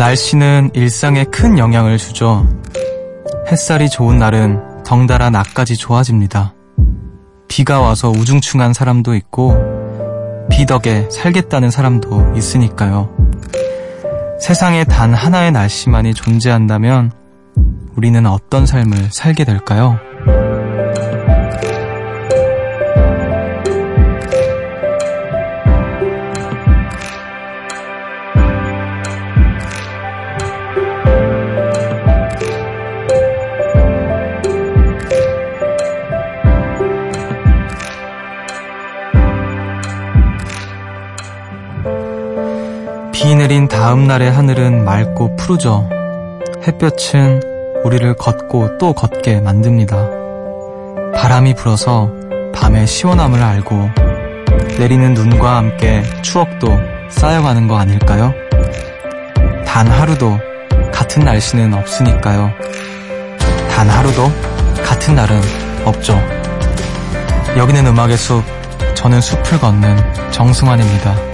날씨는 일상에 큰 영향을 주죠. 햇살이 좋은 날은 덩달아 낮까지 좋아집니다. 비가 와서 우중충한 사람도 있고, 비 덕에 살겠다는 사람도 있으니까요. 세상에 단 하나의 날씨만이 존재한다면 우리는 어떤 삶을 살게 될까요? 다음 날의 하늘은 맑고 푸르죠. 햇볕은 우리를 걷고 또 걷게 만듭니다. 바람이 불어서 밤의 시원함을 알고 내리는 눈과 함께 추억도 쌓여가는 거 아닐까요? 단 하루도 같은 날씨는 없으니까요. 단 하루도 같은 날은 없죠. 여기는 음악의 숲, 저는 숲을 걷는 정승환입니다.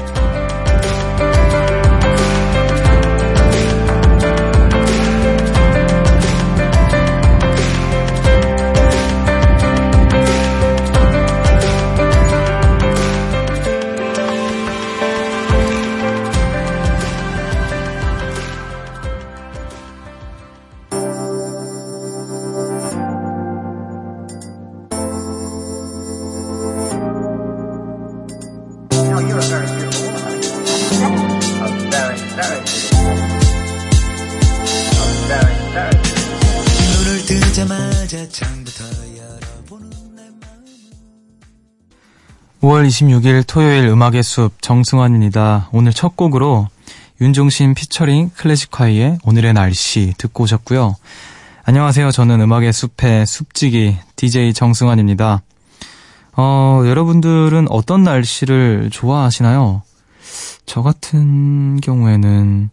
5월 26일 토요일 음악의 숲 정승환입니다. 오늘 첫 곡으로 윤종신 피처링 클래식화이의 오늘의 날씨 듣고 오셨고요. 안녕하세요. 저는 음악의 숲의 숲지기 DJ 정승환입니다. 어, 여러분들은 어떤 날씨를 좋아하시나요? 저 같은 경우에는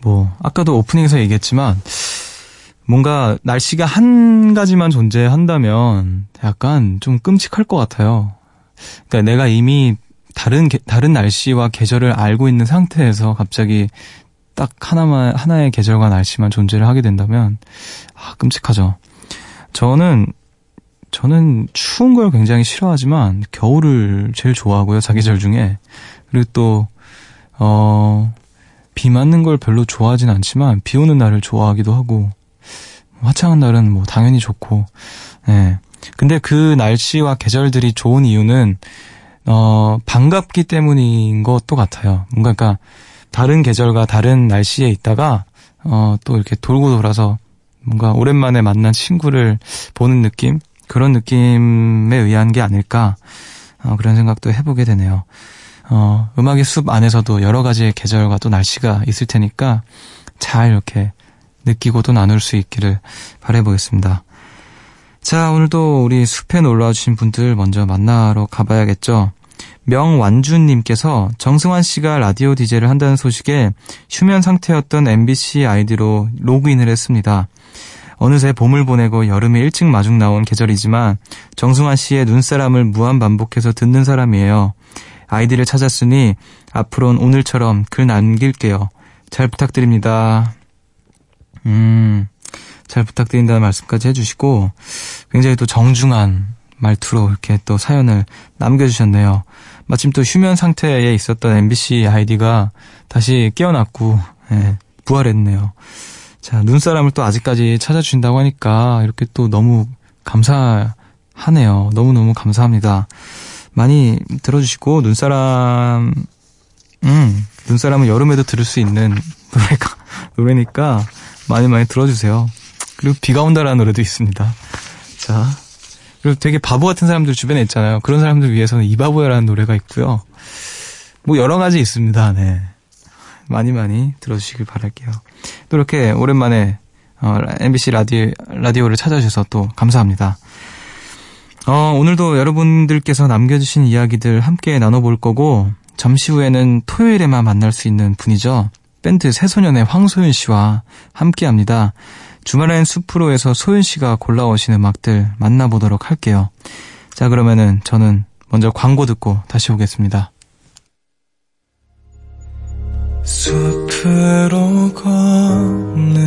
뭐 아까도 오프닝에서 얘기했지만 뭔가 날씨가 한 가지만 존재한다면 약간 좀 끔찍할 것 같아요. 그러니까 내가 이미 다른 다른 날씨와 계절을 알고 있는 상태에서 갑자기 딱 하나만 하나의 계절과 날씨만 존재를 하게 된다면 아 끔찍하죠. 저는 저는 추운 걸 굉장히 싫어하지만 겨울을 제일 좋아하고요 사계절 중에 그리고 또 어. 비 맞는 걸 별로 좋아하진 않지만 비 오는 날을 좋아하기도 하고 화창한 날은 뭐 당연히 좋고 예. 근데 그 날씨와 계절들이 좋은 이유는 어 반갑기 때문인 것도 같아요. 뭔가 그러니까 다른 계절과 다른 날씨에 있다가 어 또 이렇게 돌고 돌아서 뭔가 오랜만에 만난 친구를 보는 느낌 그런 느낌에 의한 게 아닐까 어, 그런 생각도 해보게 되네요. 어, 음악의 숲 안에서도 여러 가지의 계절과 또 날씨가 있을 테니까 잘 이렇게 느끼고 도 나눌 수 있기를 바라보겠습니다. 자, 오늘도 우리 숲에 놀러와 주신 분들 먼저 만나러 가봐야겠죠. 명완준님께서 정승환 씨가 라디오 DJ를 한다는 소식에 휴면 상태였던 MBC 아이디로 로그인을 했습니다. 어느새 봄을 보내고 여름에 일찍 마중 나온 계절이지만 정승환 씨의 눈사람을 무한 반복해서 듣는 사람이에요. 아이디를 찾았으니 앞으로는 오늘처럼 글 남길게요. 잘 부탁드립니다. 음, 잘 부탁드린다는 말씀까지 해주시고 굉장히 또 정중한 말투로 이렇게 또 사연을 남겨주셨네요. 마침 또 휴면 상태에 있었던 MBC 아이디가 다시 깨어났고 예, 부활했네요. 자 눈사람을 또 아직까지 찾아주신다고 하니까 이렇게 또 너무 감사하네요. 너무 너무 감사합니다. 많이 들어주시고 눈사람 음 눈사람은 여름에도 들을 수 있는 노래가 노래니까 많이 많이 들어주세요. 그리고 비가 온다라는 노래도 있습니다. 자, 그리고 되게 바보 같은 사람들 주변에 있잖아요. 그런 사람들 위해서는 이바보야라는 노래가 있고요. 뭐 여러 가지 있습니다. 네. 많이 많이 들어주시길 바랄게요. 또 이렇게 오랜만에 어, MBC 라디오, 라디오를 찾아주셔서 또 감사합니다. 어, 오늘도 여러분들께서 남겨주신 이야기들 함께 나눠볼 거고, 잠시 후에는 토요일에만 만날 수 있는 분이죠. 밴드 새소년의 황소윤 씨와 함께 합니다. 주말엔 숲으로에서 소윤 씨가 골라오신 음악들 만나보도록 할게요. 자, 그러면은 저는 먼저 광고 듣고 다시 오겠습니다. 숲으로 걷는다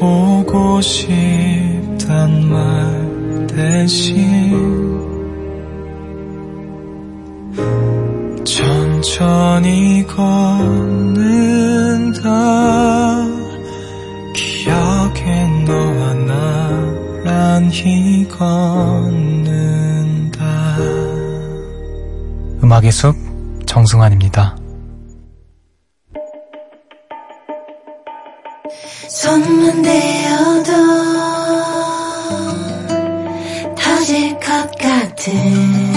보고 싶단 말 대신 천천히 걷는다 기억에 너와 나란히 걷는다. 음악의 숲 정승환입니다. 손만 대어도 터질 것 같은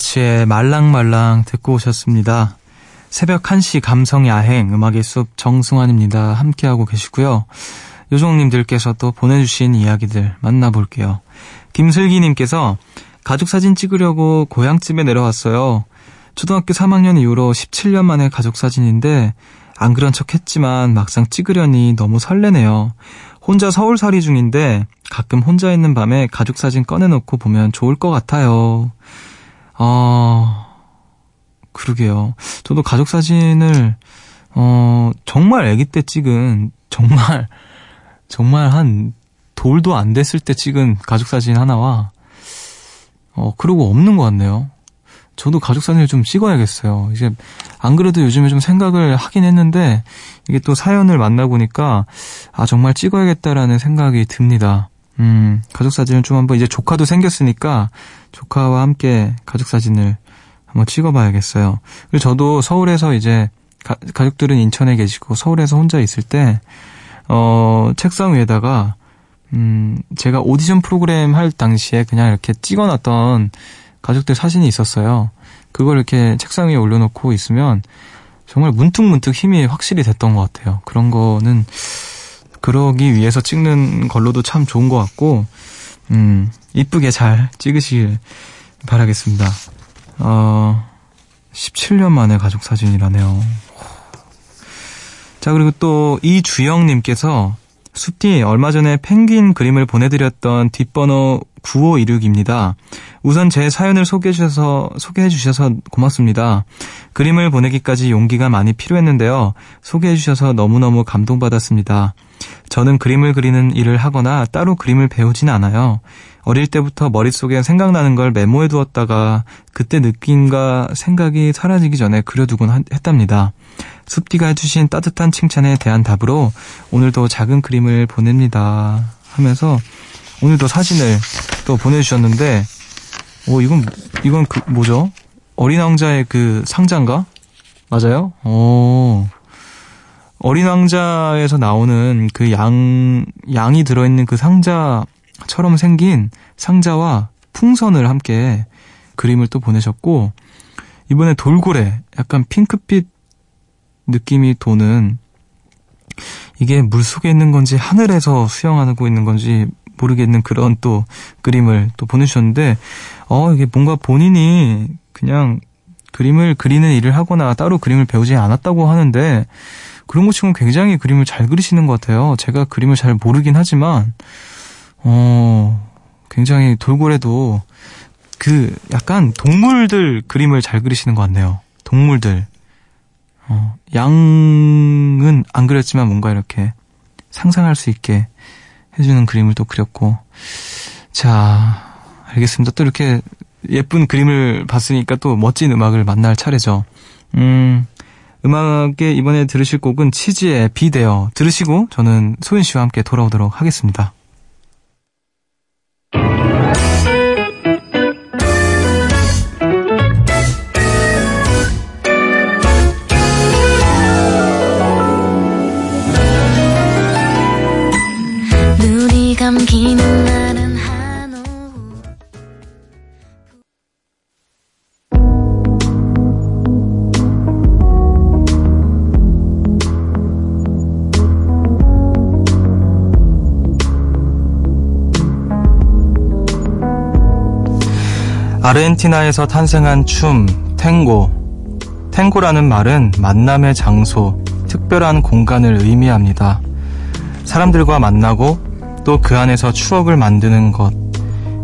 바버레치의 말랑말랑 듣고 오셨습니다. 새벽 1시 감성 야행 음악의 숲 정승환입니다. 함께하고 계시고요. 요정님들께서 또 보내주신 이야기들 만나볼게요. 김슬기님께서 가족 사진 찍으려고 고향집에 내려왔어요. 초등학교 3학년 이후로 17년 만에 가족 사진인데 안 그런 척 했지만 막상 찍으려니 너무 설레네요. 혼자 서울살이 중인데 가끔 혼자 있는 밤에 가족 사진 꺼내놓고 보면 좋을 것 같아요. 어, 그러게요. 저도 가족 사진을, 어, 정말 아기 때 찍은, 정말, 정말 한 돌도 안 됐을 때 찍은 가족 사진 하나와, 어, 그러고 없는 것 같네요. 저도 가족 사진을 좀 찍어야겠어요. 이제 안 그래도 요즘에 좀 생각을 하긴 했는데 이게 또 사연을 만나 보니까 아 정말 찍어야겠다라는 생각이 듭니다. 음, 가족 사진을 좀 한번 이제 조카도 생겼으니까 조카와 함께 가족 사진을 한번 찍어봐야겠어요. 그리고 저도 서울에서 이제 가, 가족들은 인천에 계시고 서울에서 혼자 있을 때 어, 책상 위에다가 음, 제가 오디션 프로그램 할 당시에 그냥 이렇게 찍어놨던 가족들 사진이 있었어요. 그걸 이렇게 책상 위에 올려놓고 있으면 정말 문득문득 힘이 확실히 됐던 것 같아요. 그런 거는 그러기 위해서 찍는 걸로도 참 좋은 것 같고, 음, 이쁘게 잘 찍으시길 바라겠습니다. 어, 17년 만에 가족 사진이라네요. 자, 그리고 또 이주영님께서 숲디 얼마 전에 펭귄 그림을 보내드렸던 뒷번호 9516입니다. 우선 제 사연을 소개해 주셔서, 소개해 주셔서 고맙습니다. 그림을 보내기까지 용기가 많이 필요했는데요. 소개해 주셔서 너무너무 감동받았습니다. 저는 그림을 그리는 일을 하거나 따로 그림을 배우진 않아요. 어릴 때부터 머릿속에 생각나는 걸 메모해 두었다가 그때 느낌과 생각이 사라지기 전에 그려두곤 했답니다. 숲디가 해주신 따뜻한 칭찬에 대한 답으로 오늘도 작은 그림을 보냅니다. 하면서 오늘도 사진을 또 보내주셨는데, 오, 이건, 이건 그, 뭐죠? 어린 왕자의 그 상자인가? 맞아요? 오. 어린 왕자에서 나오는 그 양, 양이 들어있는 그 상자 처럼 생긴 상자와 풍선을 함께 그림을 또 보내셨고, 이번에 돌고래, 약간 핑크빛 느낌이 도는, 이게 물 속에 있는 건지 하늘에서 수영하고 있는 건지 모르겠는 그런 또 그림을 또 보내주셨는데, 어, 이게 뭔가 본인이 그냥 그림을 그리는 일을 하거나 따로 그림을 배우지 않았다고 하는데, 그런 것 치고는 굉장히 그림을 잘 그리시는 것 같아요. 제가 그림을 잘 모르긴 하지만, 어, 굉장히 돌고래도 그 약간 동물들 그림을 잘 그리시는 것 같네요. 동물들. 어, 양은 안 그렸지만 뭔가 이렇게 상상할 수 있게 해주는 그림을 또 그렸고. 자, 알겠습니다. 또 이렇게 예쁜 그림을 봤으니까 또 멋진 음악을 만날 차례죠. 음, 음악에 이번에 들으실 곡은 치즈의 비데어 들으시고 저는 소윤 씨와 함께 돌아오도록 하겠습니다. 아르헨티나에서 탄생한 춤, 탱고. 탱고라는 말은 만남의 장소, 특별한 공간을 의미합니다. 사람들과 만나고 또 그 안에서 추억을 만드는 것.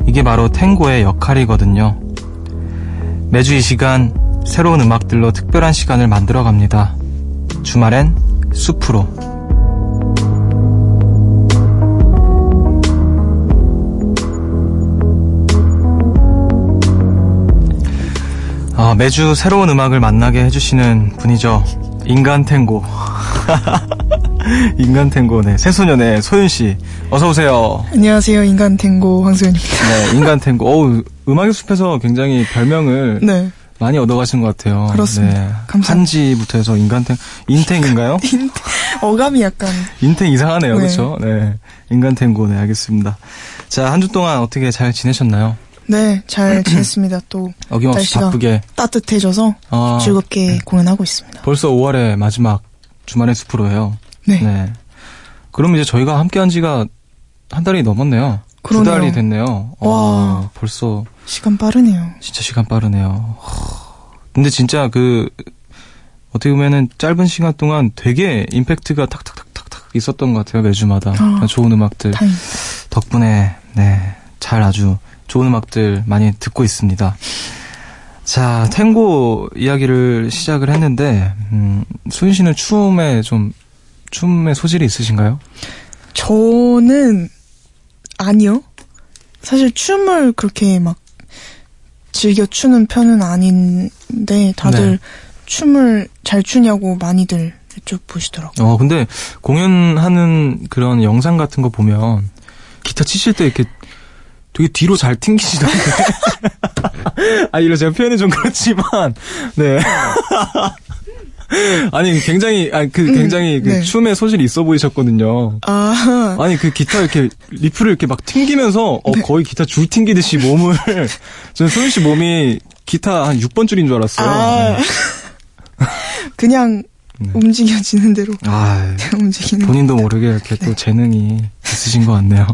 이게 바로 탱고의 역할이거든요. 매주 이 시간 새로운 음악들로 특별한 시간을 만들어 갑니다. 주말엔 숲으로. 아, 매주 새로운 음악을 만나게 해주시는 분이죠. 인간 탱고. 인간 탱고, 네. 새소년의 소윤씨. 어서오세요. 안녕하세요. 인간 탱고 황소연입니다. 네, 인간 탱고. 어우, 음악의 숲에서 굉장히 별명을 네. 많이 얻어가신 것 같아요. 그렇습니다. 네. 감사합니다. 한지부터 해서 인간탱, 인탱인가요? 어감이 약간 인탱 이상하네요. 네. 그렇죠? 네. 인간탱고, 네, 알겠습니다. 자, 한 주 동안 어떻게 잘 지내셨나요? 네, 잘 지냈습니다. 또 어김없이 바쁘게. 따뜻해져서 아, 즐겁게 공연하고 있습니다. 벌써 5월의 마지막 주말의 숲으로예요. 네. 네. 그럼 이제 저희가 함께 한 지가 한 달이 넘었네요. 두 그러네요. 달이 됐네요. 와, 와. 벌써 시간 빠르네요. 진짜 시간 빠르네요. 하, 근데 진짜 그 어떻게 보면은 짧은 시간 동안 되게 임팩트가 탁탁탁탁탁 있었던 것 같아요 매주마다 아. 좋은 음악들 다행입니다. 덕분에 네 잘 아주 좋은 음악들 많이 듣고 있습니다. 자 탱고 이야기를 시작을 했는데 음, 소윤 씨는 춤에 좀 춤에 소질이 있으신가요? 저는 아니요. 사실 춤을 그렇게 막 즐겨 추는 편은 아닌데 다들 네. 춤을 잘 추냐고 많이들 여쭤보시더라고요. 어 근데 공연하는 그런 영상 같은 거 보면 기타 치실 때 이렇게 되게 뒤로 잘 튕기시던데. 아, 이거 제가 표현이 좀 그렇지만, 네. 아니, 굉장히, 아니, 그, 굉장히 그 네. 춤에 소질이 있어 보이셨거든요. 아, 아니, 그 기타 이렇게, 리프를 이렇게 막 튕기면서, 어, 네. 거의 기타 줄 튕기듯이 몸을, 저는 소윤 씨 몸이 기타 한 6번 줄인 줄 알았어요. 아. 네. 그냥 네. 움직여지는 대로 아, 움직이는. 본인도 모르게 이렇게 또 재능이 있으신 것 같네요.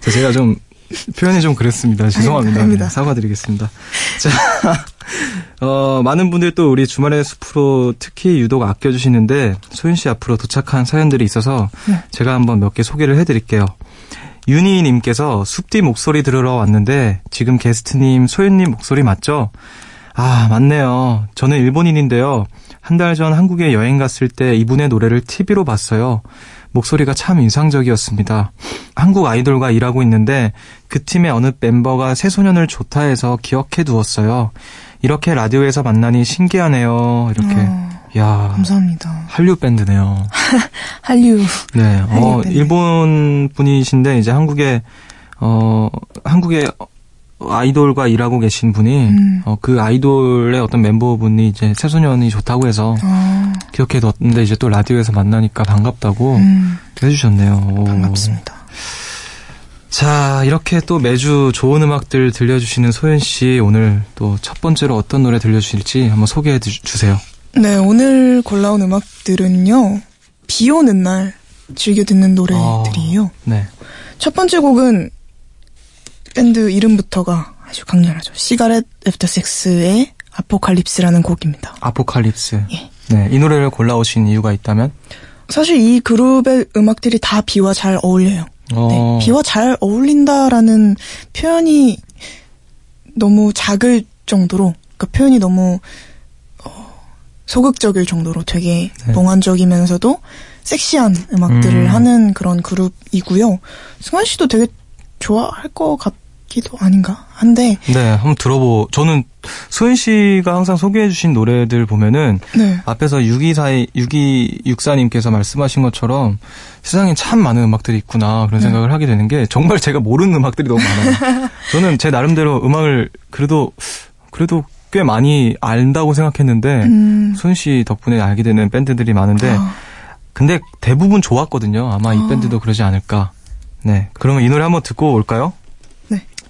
자, 제가 좀 표현이 좀 그랬습니다. 죄송합니다. 아닙니다. 네, 사과드리겠습니다. 자, 어, 많은 분들이 또 우리 주말의 숲으로 특히 유독 아껴주시는데 소윤 씨 앞으로 도착한 사연들이 있어서 네. 제가 한번 몇 개 소개를 해드릴게요. 윤희님께서 숲뒤 목소리 들으러 왔는데 지금 게스트님 소윤님 목소리 맞죠? 아 맞네요. 저는 일본인인데요. 한 달 전 한국에 여행 갔을 때 이분의 노래를 TV로 봤어요. 목소리가 참 인상적이었습니다. 한국 아이돌과 일하고 있는데 그 팀의 어느 멤버가 새소년을 좋다 해서 기억해 두었어요. 이렇게 라디오에서 만나니 신기하네요. 이렇게. 어, 야 감사합니다. 한류 밴드네요. 한류. 네, 어, 밴드. 일본 분이신데 이제 한국에 어 한국에 아이돌과 일하고 계신 분이 음. 어, 그 아이돌의 어떤 멤버분이 이제 새소년이 좋다고 해서 아, 기억해 뒀는데 이제 또 라디오에서 만나니까 반갑다고 음, 해주셨네요. 오. 반갑습니다. 자, 이렇게 또 매주 좋은 음악들 들려주시는 소연 씨 오늘 또 첫 번째로 어떤 노래 들려주실지 한번 소개해 주- 주세요. 네, 오늘 골라온 음악들은요, 비 오는 날 즐겨 듣는 노래들이에요. 네. 첫 번째 곡은 밴드 이름부터가 아주 강렬하죠. 시가렛 애프터 섹스의 아포칼립스라는 곡입니다. Apocalypse. 예. 네, 이 노래를 골라오신 이유가 있다면? 사실 이 그룹의 음악들이 다 비와 잘 어울려요. 어, 네, 비와 잘 어울린다라는 표현이 너무 작을 정도로, 그 표현이 너무 어, 소극적일 정도로 되게 네. 몽환적이면서도 섹시한 음악들을 음. 하는 그런 그룹이고요. 승환 씨도 되게 좋아할 것 같 기도 아닌가 한데, 네, 한번 들어보. 저는 소연 씨가 항상 소개해주신 노래들 보면은 네, 앞에서 6242, 6264님께서 말씀하신 것처럼 세상에 참 많은 음악들이 있구나 그런 네. 생각을 하게 되는 게 정말 제가 모르는 음악들이 너무 많아요. 저는 제 나름대로 음악을 그래도, 그래도 꽤 많이 안다고 생각했는데 음, 소연 씨 덕분에 알게 되는 밴드들이 많은데 아, 근데 대부분 좋았거든요. 아마 이 아. 밴드도 그러지 않을까. 네. 그러면 이 노래 한번 듣고 올까요?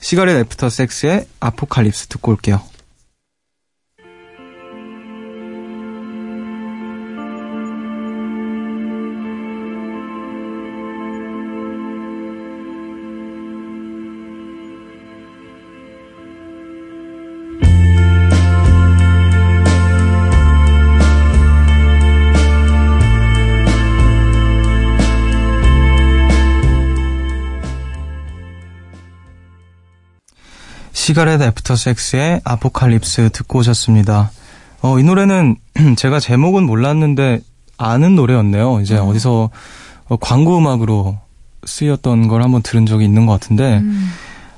네. 시가렛 애프터 섹스의 아포칼립스 듣고 올게요. 시가렛 애프터 섹스의 아포칼립스 듣고 오셨습니다. 어, 이 노래는 제가 제목은 몰랐는데 아는 노래였네요. 이제 음. 어디서 어, 광고 음악으로 쓰였던 걸 한번 들은 적이 있는 것 같은데, 음.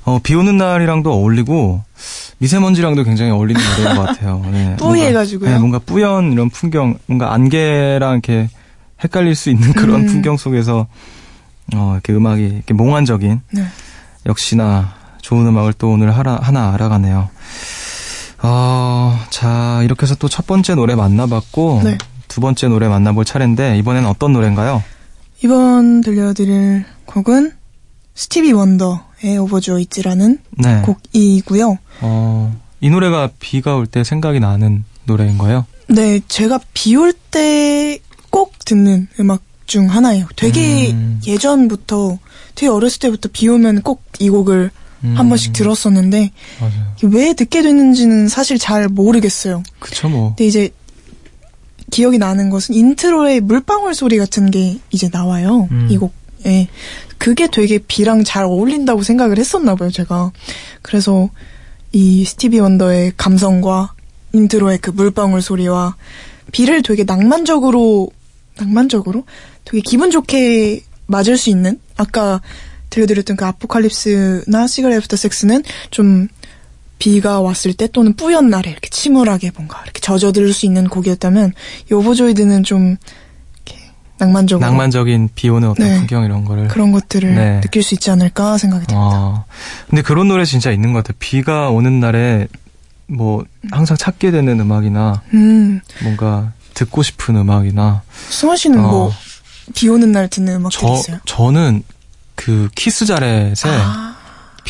어, 비 오는 날이랑도 어울리고, 미세먼지랑도 굉장히 어울리는 노래인 것 같아요. 네, 뿌예가지고요. 뭔가, 네, 뭔가 뿌연 이런 풍경, 뭔가 안개랑 이렇게 헷갈릴 수 있는 그런 음. 풍경 속에서, 어, 이렇게 음악이 이렇게 몽환적인, 네. 역시나 좋은 음악을 또 오늘 하나, 하나 알아가네요. 어, 자, 이렇게 해서 또 첫 번째 노래 만나봤고, 네. 두 번째 노래 만나볼 차례인데, 이번엔 어떤 노래인가요? 이번 들려드릴 곡은 스티비 원더의 오버조이즈라는 네. 곡이고요. 어, 이 노래가 비가 올 때 생각이 나는 노래인 거예요? 네, 제가 비 올 때 꼭 듣는 음악 중 하나예요. 되게 음. 예전부터, 되게 어렸을 때부터 비 오면 꼭 이 곡을 한 음, 번씩 들었었는데, 맞아요. 왜 듣게 됐는지는 사실 잘 모르겠어요. 그쵸, 뭐. 근데 이제 기억이 나는 것은 intro에 물방울 소리 같은 게 이제 나와요. 음. 이 곡에. 그게 되게 비랑 잘 어울린다고 생각을 했었나 봐요, 제가. 그래서 이 스티비 원더의 감성과 intro의 그 물방울 소리와 비를 되게 낭만적으로 낭만적으로 되게 기분 좋게 맞을 수 있는 아까 들려드렸던 그 아포칼립스나 시그레 애프터 섹스는 좀 비가 왔을 때 또는 뿌연 날에 이렇게 침울하게 뭔가 이렇게 젖어들 수 있는 곡이었다면 이 Overjoyed는 좀 이렇게 낭만적으로 낭만적인 비 오는 어떤 네. 풍경 이런 거를. 그런 것들을 네. 느낄 수 있지 않을까 생각이 듭니다. 어, 근데 그런 노래 진짜 있는 것 같아요. 비가 오는 날에 뭐 항상 찾게 되는 음악이나 음, 뭔가 듣고 싶은 음악이나 승원 씨는 어. 뭐비 오는 날 듣는 음악들 저 있어요? 저는 그 키스 자렛의 아,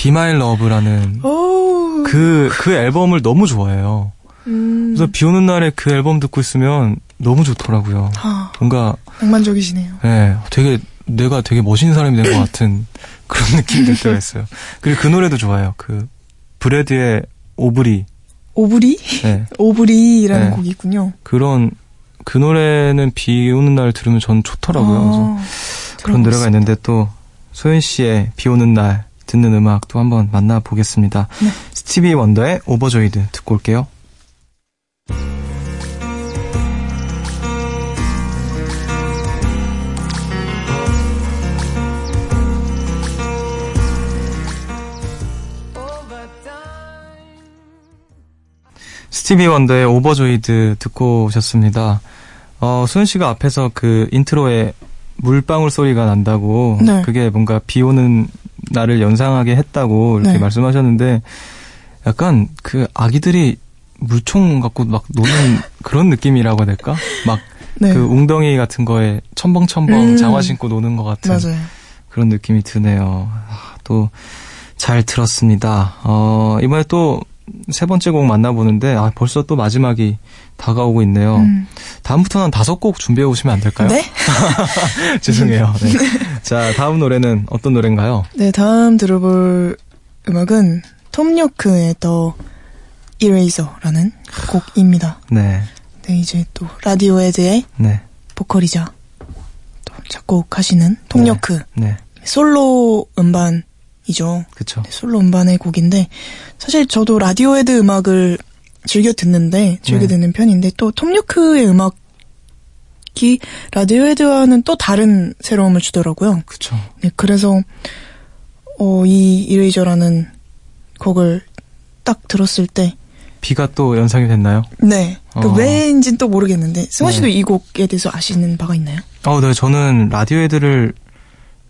My Love라는 오, 그그 앨범을 너무 좋아해요. 음, 그래서 비 오는 날에 그 앨범 듣고 있으면 너무 좋더라고요. 아, 뭔가 낭만적이시네요. 예, 되게 내가 되게 멋있는 사람이 된 것 같은 그런 느낌이 들 때가 있어요. 그리고 그 노래도 좋아요. 그 Bread의 Aubrey. Aubrey? 예. Aubrey라는 네. 곡이 있군요. 그런 그 노래는 비 오는 날 들으면 전 좋더라고요. 그래서 아, 그런 노래가. 있는데 또 소연 씨의 비 오는 날 듣는 음악 또 한번 만나 보겠습니다. 네. 스티비 원더의 Overjoyed 듣고 올게요. 스티비 원더의 Overjoyed 듣고 오셨습니다. 어, 소연 씨가 앞에서 그 intro에 물방울 소리가 난다고 네. 그게 뭔가 비 오는 날을 연상하게 했다고 이렇게 네. 말씀하셨는데 약간 그 아기들이 물총 갖고 막 노는 그런 느낌이라고 해야 될까? 막 그 네, 웅덩이 같은 거에 첨벙첨벙 음. 장화 신고 노는 것 같은 맞아요. 그런 느낌이 드네요. 아, 또 잘 들었습니다. 어, 이번에 또 세 번째 곡 만나보는데 아, 벌써 또 마지막이 다가오고 있네요. 음. 다음부터는 한 다섯 곡 준비해 오시면 안 될까요? 네? 죄송해요. 네. 자, 다음 노래는 어떤 노래인가요? 네, 다음 들어볼 음악은 톰 요크의 더 이레이저라는 곡입니다. 네. 네, 이제 또 라디오헤드의 네. 보컬이자 또 작곡하시는 톰 네. 요크 네. 솔로 음반 이죠. 그쵸. 네, 솔로 음반의 곡인데 사실 저도 라디오헤드 음악을 즐겨 듣는데 즐겨 네. 듣는 편인데 또톰 요크의 음악이 라디오헤드와는 또 다른 새로움을 주더라고요. 그쵸. 네, 그래서 어, 이 이레이저라는 곡을 딱 들었을 때 비가 또 연상이 됐나요? 네. 그 어. 왜인지는 또 모르겠는데 승원 씨도 네. 이 곡에 대해서 아시는 바가 있나요? 어, 네. 저는 라디오헤드를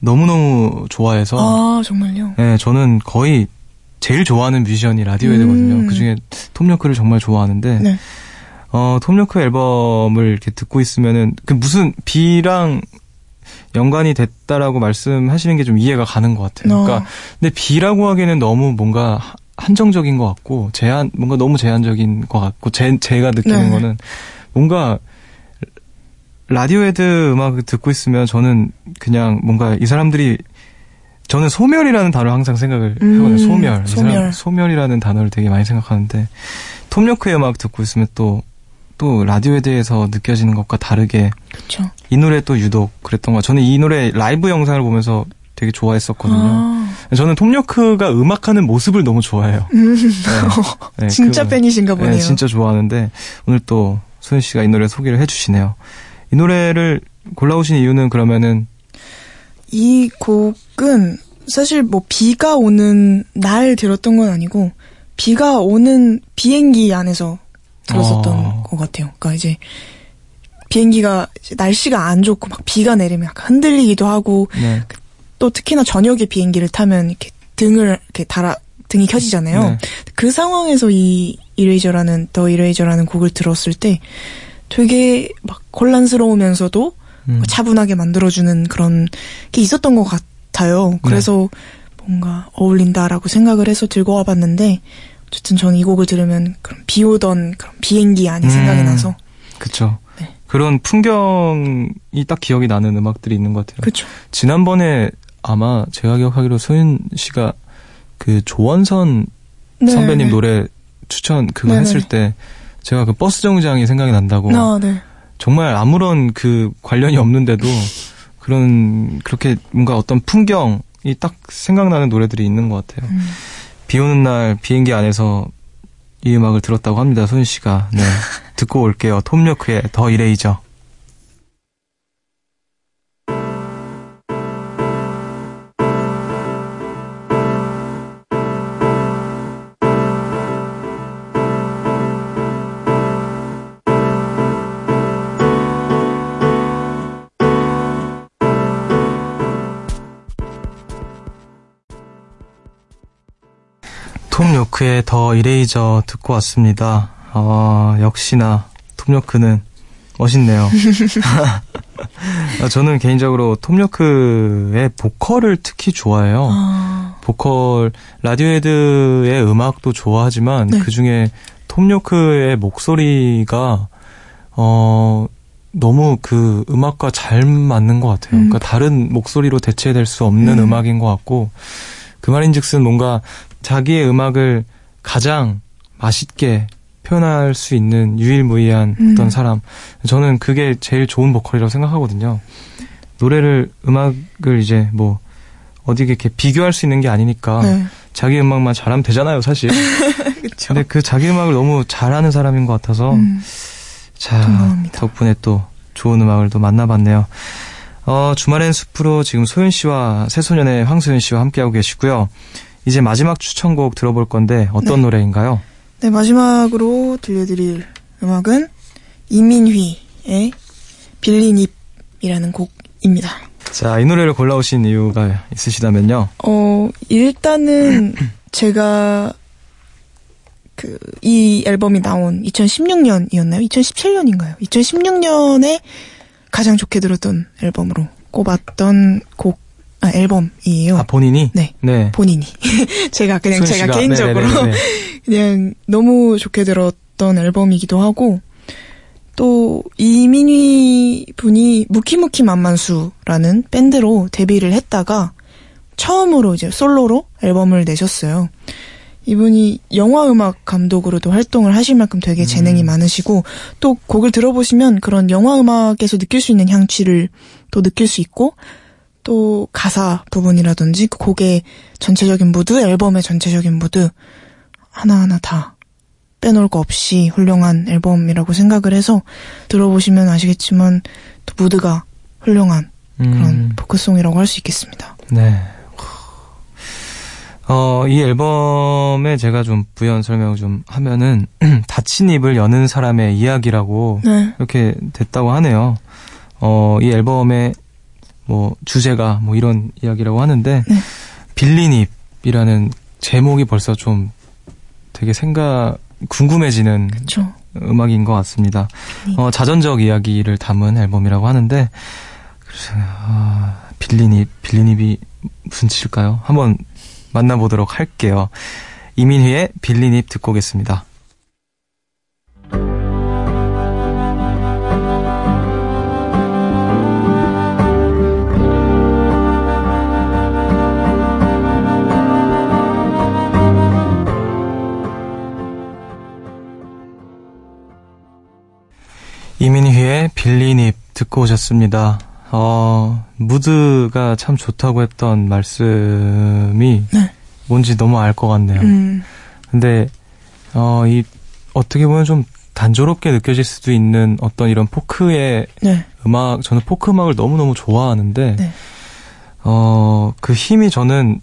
너무너무 좋아해서 아 정말요? 네, 저는 거의 제일 좋아하는 뮤지션이 라디오헤드거든요. 음. 그 중에 톰 요크를 정말 좋아하는데 네. 어, 톰 요크 앨범을 이렇게 듣고 있으면은 그 무슨 비랑 연관이 됐다라고 말씀하시는 게 좀 이해가 가는 것 같아요. 어. 그러니까 근데 비라고 하기에는 너무 뭔가 하- 한정적인 것 같고 제한 뭔가 너무 제한적인 것 같고 제 제가 느끼는 네. 거는 뭔가 라디오헤드 음악을 듣고 있으면 저는 그냥 뭔가 이 사람들이 저는 소멸이라는 단어를 항상 생각을 음, 하거든요. 소멸. 소멸. 소멸이라는 단어를 되게 많이 생각하는데 톰 요크의 음악 듣고 있으면 또 또 라디오헤드에서 느껴지는 것과 다르게 그렇죠. 이 노래 또 유독 그랬던 것 같아요. 저는 이 노래 라이브 영상을 보면서 되게 좋아했었거든요. 아, 저는 톰 요크가 음악하는 모습을 너무 좋아해요. 네. 네, 진짜 그- 팬이신가 보네요. 네, 진짜 좋아하는데 오늘 또 소연 씨가 이 노래 소개를 해주시네요. 이 노래를 골라오신 이유는 그러면은 이 곡은 사실 뭐 비가 오는 날 들었던 건 아니고 비가 오는 비행기 안에서 들었었던 어. 것 같아요. 그러니까 이제 비행기가 이제 날씨가 안 좋고 막 비가 내리면 약간 흔들리기도 하고 네, 또 특히나 저녁에 비행기를 타면 이렇게 등을 이렇게 달아 등이 켜지잖아요. 네. 그 상황에서 이 이레이저라는 더 이레이저라는 곡을 들었을 때 되게 막 혼란스러우면서도 음. 차분하게 만들어주는 그런 게 있었던 것 같아요. 그래서 뭔가 어울린다라고 생각을 해서 들고 와봤는데 어쨌든 저는 이 곡을 들으면 그런 비 오던 그런 비행기 안이 음. 생각이 나서 그쵸. 네. 그런 풍경이 딱 기억이 나는 음악들이 있는 것 같아요. 그렇죠. 지난번에 아마 제가 기억하기로 소연 씨가 그 조원선 네, 선배님 네. 노래 추천 그거 네네. 했을 때 제가 그 버스 정장이 생각이 난다고 아, 네. 정말 아무런 그 관련이 없는데도 그런 그렇게 뭔가 어떤 풍경이 딱 생각나는 노래들이 있는 것 같아요. 음. 비 오는 날 비행기 안에서 이 음악을 들었다고 합니다. 소연 씨가 네 듣고 올게요. 톰요크의 더 이레이저. 톰 요크의 더 이레이저 듣고 왔습니다. 어, 역시나 톰 요크는 멋있네요. 아, 저는 개인적으로 톰 요크의 보컬을 특히 좋아해요. 아, 보컬 라디오헤드의 음악도 좋아하지만 네. 그 중에 톰 요크의 목소리가 어 너무 그 음악과 잘 맞는 것 같아요. 음. 그러니까 다른 목소리로 대체될 수 없는 음. 음. 악인것 같고 그 말인즉슨 뭔가 자기의 음악을 가장 맛있게 표현할 수 있는 유일무이한 음. 어떤 사람. 저는 그게 제일 좋은 보컬이라고 생각하거든요. 노래를 음악을 이제 뭐 어디 이렇게 비교할 수 있는 게 아니니까 네. 자기 음악만 잘하면 되잖아요, 사실. 그쵸. 근데 그 자기 음악을 너무 잘하는 사람인 것 같아서 음, 자 동감합니다. 덕분에 또 좋은 음악을 또 만나봤네요. 어, 주말엔 숲으로 지금 소연 씨와 새소년의 황소연 씨와 함께하고 계시고요. 이제 마지막 추천곡 들어볼 건데 어떤 네. 노래인가요? 네, 마지막으로 들려드릴 음악은 이민휘의 빌리닙이라는 곡입니다. 자, 이 노래를 골라오신 이유가 있으시다면요. 어, 일단은 제가 그, 이 앨범이 나온 2016년이었나요? 2017년인가요? 2016년에 가장 좋게 들었던 앨범으로 꼽았던 곡, 아, 앨범이에요. 아, 본인이? 네. 네. 본인이. 제가 그냥 제가. 개인적으로 네네네네. 그냥 너무 좋게 들었던 앨범이기도 하고 또 이민희 분이 무키무키 만만수라는 밴드로 데뷔를 했다가 처음으로 이제 솔로로 앨범을 내셨어요. 이분이 영화 음악 감독으로도 활동을 하실 만큼 되게 재능이 많으시고 또 곡을 들어보시면 그런 영화 음악에서 느낄 수 있는 향취를 또 느낄 수 있고 또 가사 부분이라든지 그 곡의 전체적인 무드, 앨범의 전체적인 무드 하나하나 다 빼놓을 거 없이 훌륭한 앨범이라고 생각을 해서 들어보시면 아시겠지만 또 무드가 훌륭한 그런 음, 포크송이라고 할 수 있겠습니다. 네. 어, 이 앨범에 제가 좀 부연 설명을 좀 하면은 닫힌 입을 여는 사람의 이야기라고 네. 이렇게 됐다고 하네요. 어, 이 앨범의 뭐 주제가 뭐 이런 이야기라고 하는데 네. 빌린 입이라는 제목이 벌써 좀 되게 생각 궁금해지는 그쵸. 음악인 것 같습니다. 빌린. 어, 자전적 이야기를 담은 앨범이라고 하는데 그래서 아, 빌린 입 빌린 입이 무슨 뜻일까요? 한번 만나보도록 할게요. 이민희의 빌린 입 듣고 오겠습니다. 듣고 오셨습니다. 어, 무드가 참 좋다고 했던 말씀이 네. 뭔지 너무 알 것 같네요. 음, 근데, 어, 이, 어떻게 보면 좀 단조롭게 느껴질 수도 있는 어떤 이런 포크의 네. 음악, 저는 포크 음악을 너무너무 좋아하는데, 네. 어, 그 힘이 저는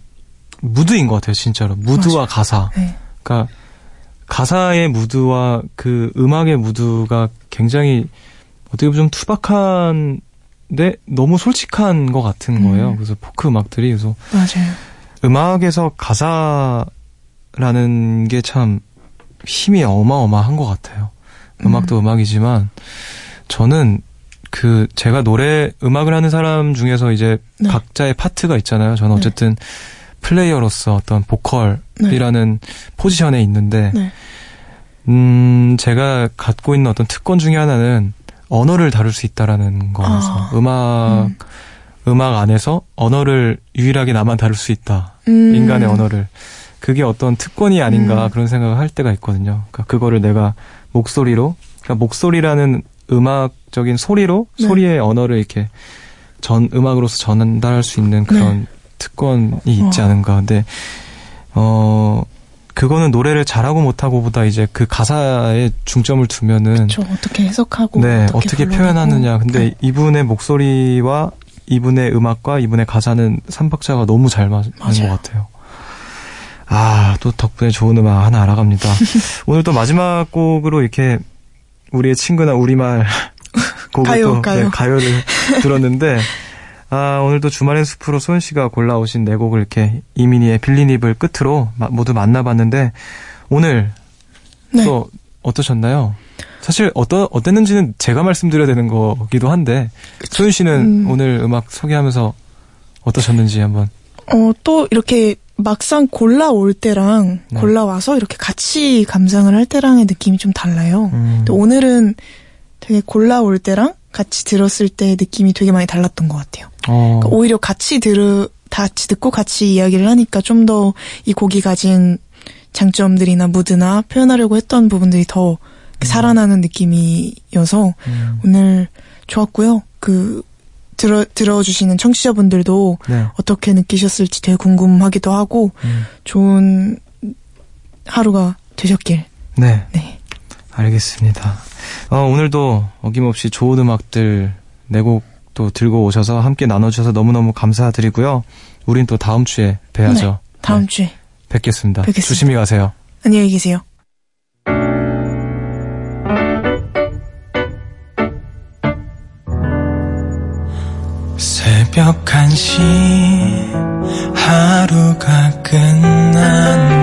무드인 것 같아요, 진짜로. 무드와 맞아요. 가사. 네. 그러니까 가사의 무드와 그 음악의 무드가 굉장히 어떻게 보면 좀 투박한데 너무 솔직한 것 같은 거예요. 음. 그래서 포크 음악들이 그래서 맞아요. 음악에서 가사라는 게 참 힘이 어마어마한 것 같아요. 음악도 음 악이지만 저는 그 제가 노래 음악을 하는 사람 중에서 이제 네. 각자의 파트가 있잖아요. 저는 네. 어쨌든 플레이어로서 어떤 보컬이라는 포지션에 있는데 네. 음 제가 갖고 있는 어떤 특권 중에 하나는 언어를 다룰 수 있다라는 거라서 아. 음악 음. 음악 안에서 언어를 유일하게 나만 다룰 수 있다. 음. 인간의 언어를. 그게 어떤 특권이 아닌가 음. 그런 생각을 할 때가 있거든요. 그러니까 그거를 내가 목소리로, 그러니까 목소리라는 음악적인 소리로 네. 소리의 언어를 이렇게 전 음악으로서 전달할 수 있는 그런 특권이 있지 어. 않은가. 근데 어 그거는 노래를 잘하고 못하고보다 이제 그 가사에 중점을 두면은 저 어떻게 해석하고 네, 어떻게, 어떻게. 표현하느냐. 근데 네. 이분의 목소리와 이분의 음악과 이분의 가사는 삼박자가 너무 잘 맞는 맞아요. 것 같아요. 아, 또 덕분에 좋은 음악 하나 알아갑니다. 오늘 또 마지막 곡으로 이렇게 우리의 친구나 우리말 곡을 가요, 또 가요. 네, 가요를 들었는데 아, 오늘도 주말의 숲으로 소연 씨가 골라오신 네 곡을 이렇게 이민희의 빌린 입을 끝으로 마- 모두 만나봤는데 오늘 네. 또 어떠셨나요? 사실 어떠 어땠는지는 제가 말씀드려야 되는 거기도 한데 소윤 씨는 음. 오늘 음악 소개하면서 어떠셨는지 한번 어, 또 이렇게 막상 골라올 때랑 네. 골라와서 이렇게 같이 감상을 할 때랑의 느낌이 좀 달라요. 음, 또 오늘은 되게 골라올 때랑 같이 들었을 때 느낌이 되게 많이 달랐던 것 같아요. 어, 그러니까 오히려 같이 들으, 같이 듣고 같이 이야기를 하니까 좀 더 이 곡이 가진 장점들이나 무드나 표현하려고 했던 부분들이 더 이렇게 살아나는 느낌이어서 음, 오늘 좋았고요. 그 들어 들어주시는 청취자분들도 네, 어떻게 느끼셨을지 되게 궁금하기도 하고 음, 좋은 하루가 되셨길. 네, 네. 알겠습니다. 어, 오늘도 어김없이 좋은 음악들 네 곡도 들고 오셔서 함께 나눠주셔서 너무너무 감사드리고요. 우린 또 다음 주에 뵈야죠. 다음 네, 주에 뵙겠습니다. 뵙겠습니다. 조심히 가세요. 안녕히 계세요. 새벽 1시 하루가 끝났네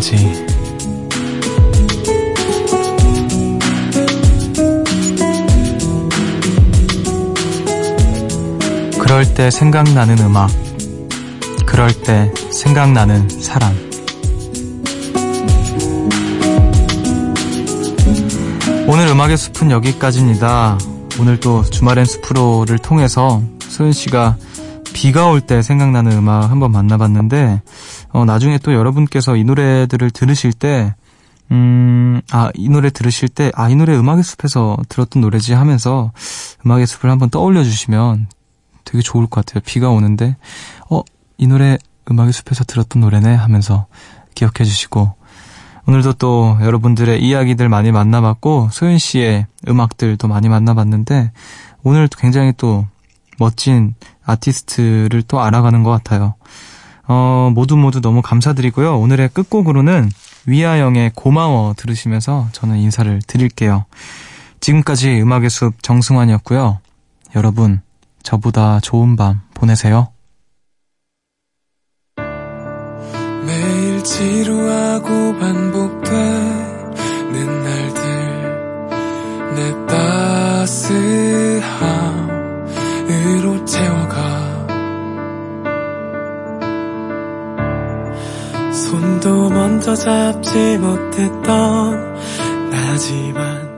반편지. 그럴 때 생각나는 음악. 그럴 때 생각나는 사람. 오늘 음악의 숲은 여기까지입니다. 오늘 또 주말엔 숲으로를 통해서 소연 씨가 비가 올 때 생각나는 음악 한번 만나봤는데 어, 나중에 또 여러분께서 이 노래들을 들으실 때, 음, 아, 이 노래 들으실 때, 아, 이 노래 음악의 숲에서 들었던 노래지 하면서 음악의 숲을 한번 떠올려 주시면 되게 좋을 것 같아요. 비가 오는데, 어, 이 노래 음악의 숲에서 들었던 노래네 하면서 기억해 주시고, 오늘도 또 여러분들의 이야기들 많이 만나봤고, 소윤 씨의 음악들도 많이 만나봤는데, 오늘 굉장히 또 멋진 아티스트를 또 알아가는 것 같아요. 어, 모두 모두 너무 감사드리고요. 오늘의 끝곡으로는 위아영의 고마워 들으시면서 저는 인사를 드릴게요. 지금까지 음악의 숲 정승환이었고요. 여러분, 저보다 좋은 밤 보내세요. 매일 지루하고 반복되는 날들 내 따스함으로 채워가 손도 먼저 잡지 못했던 나지만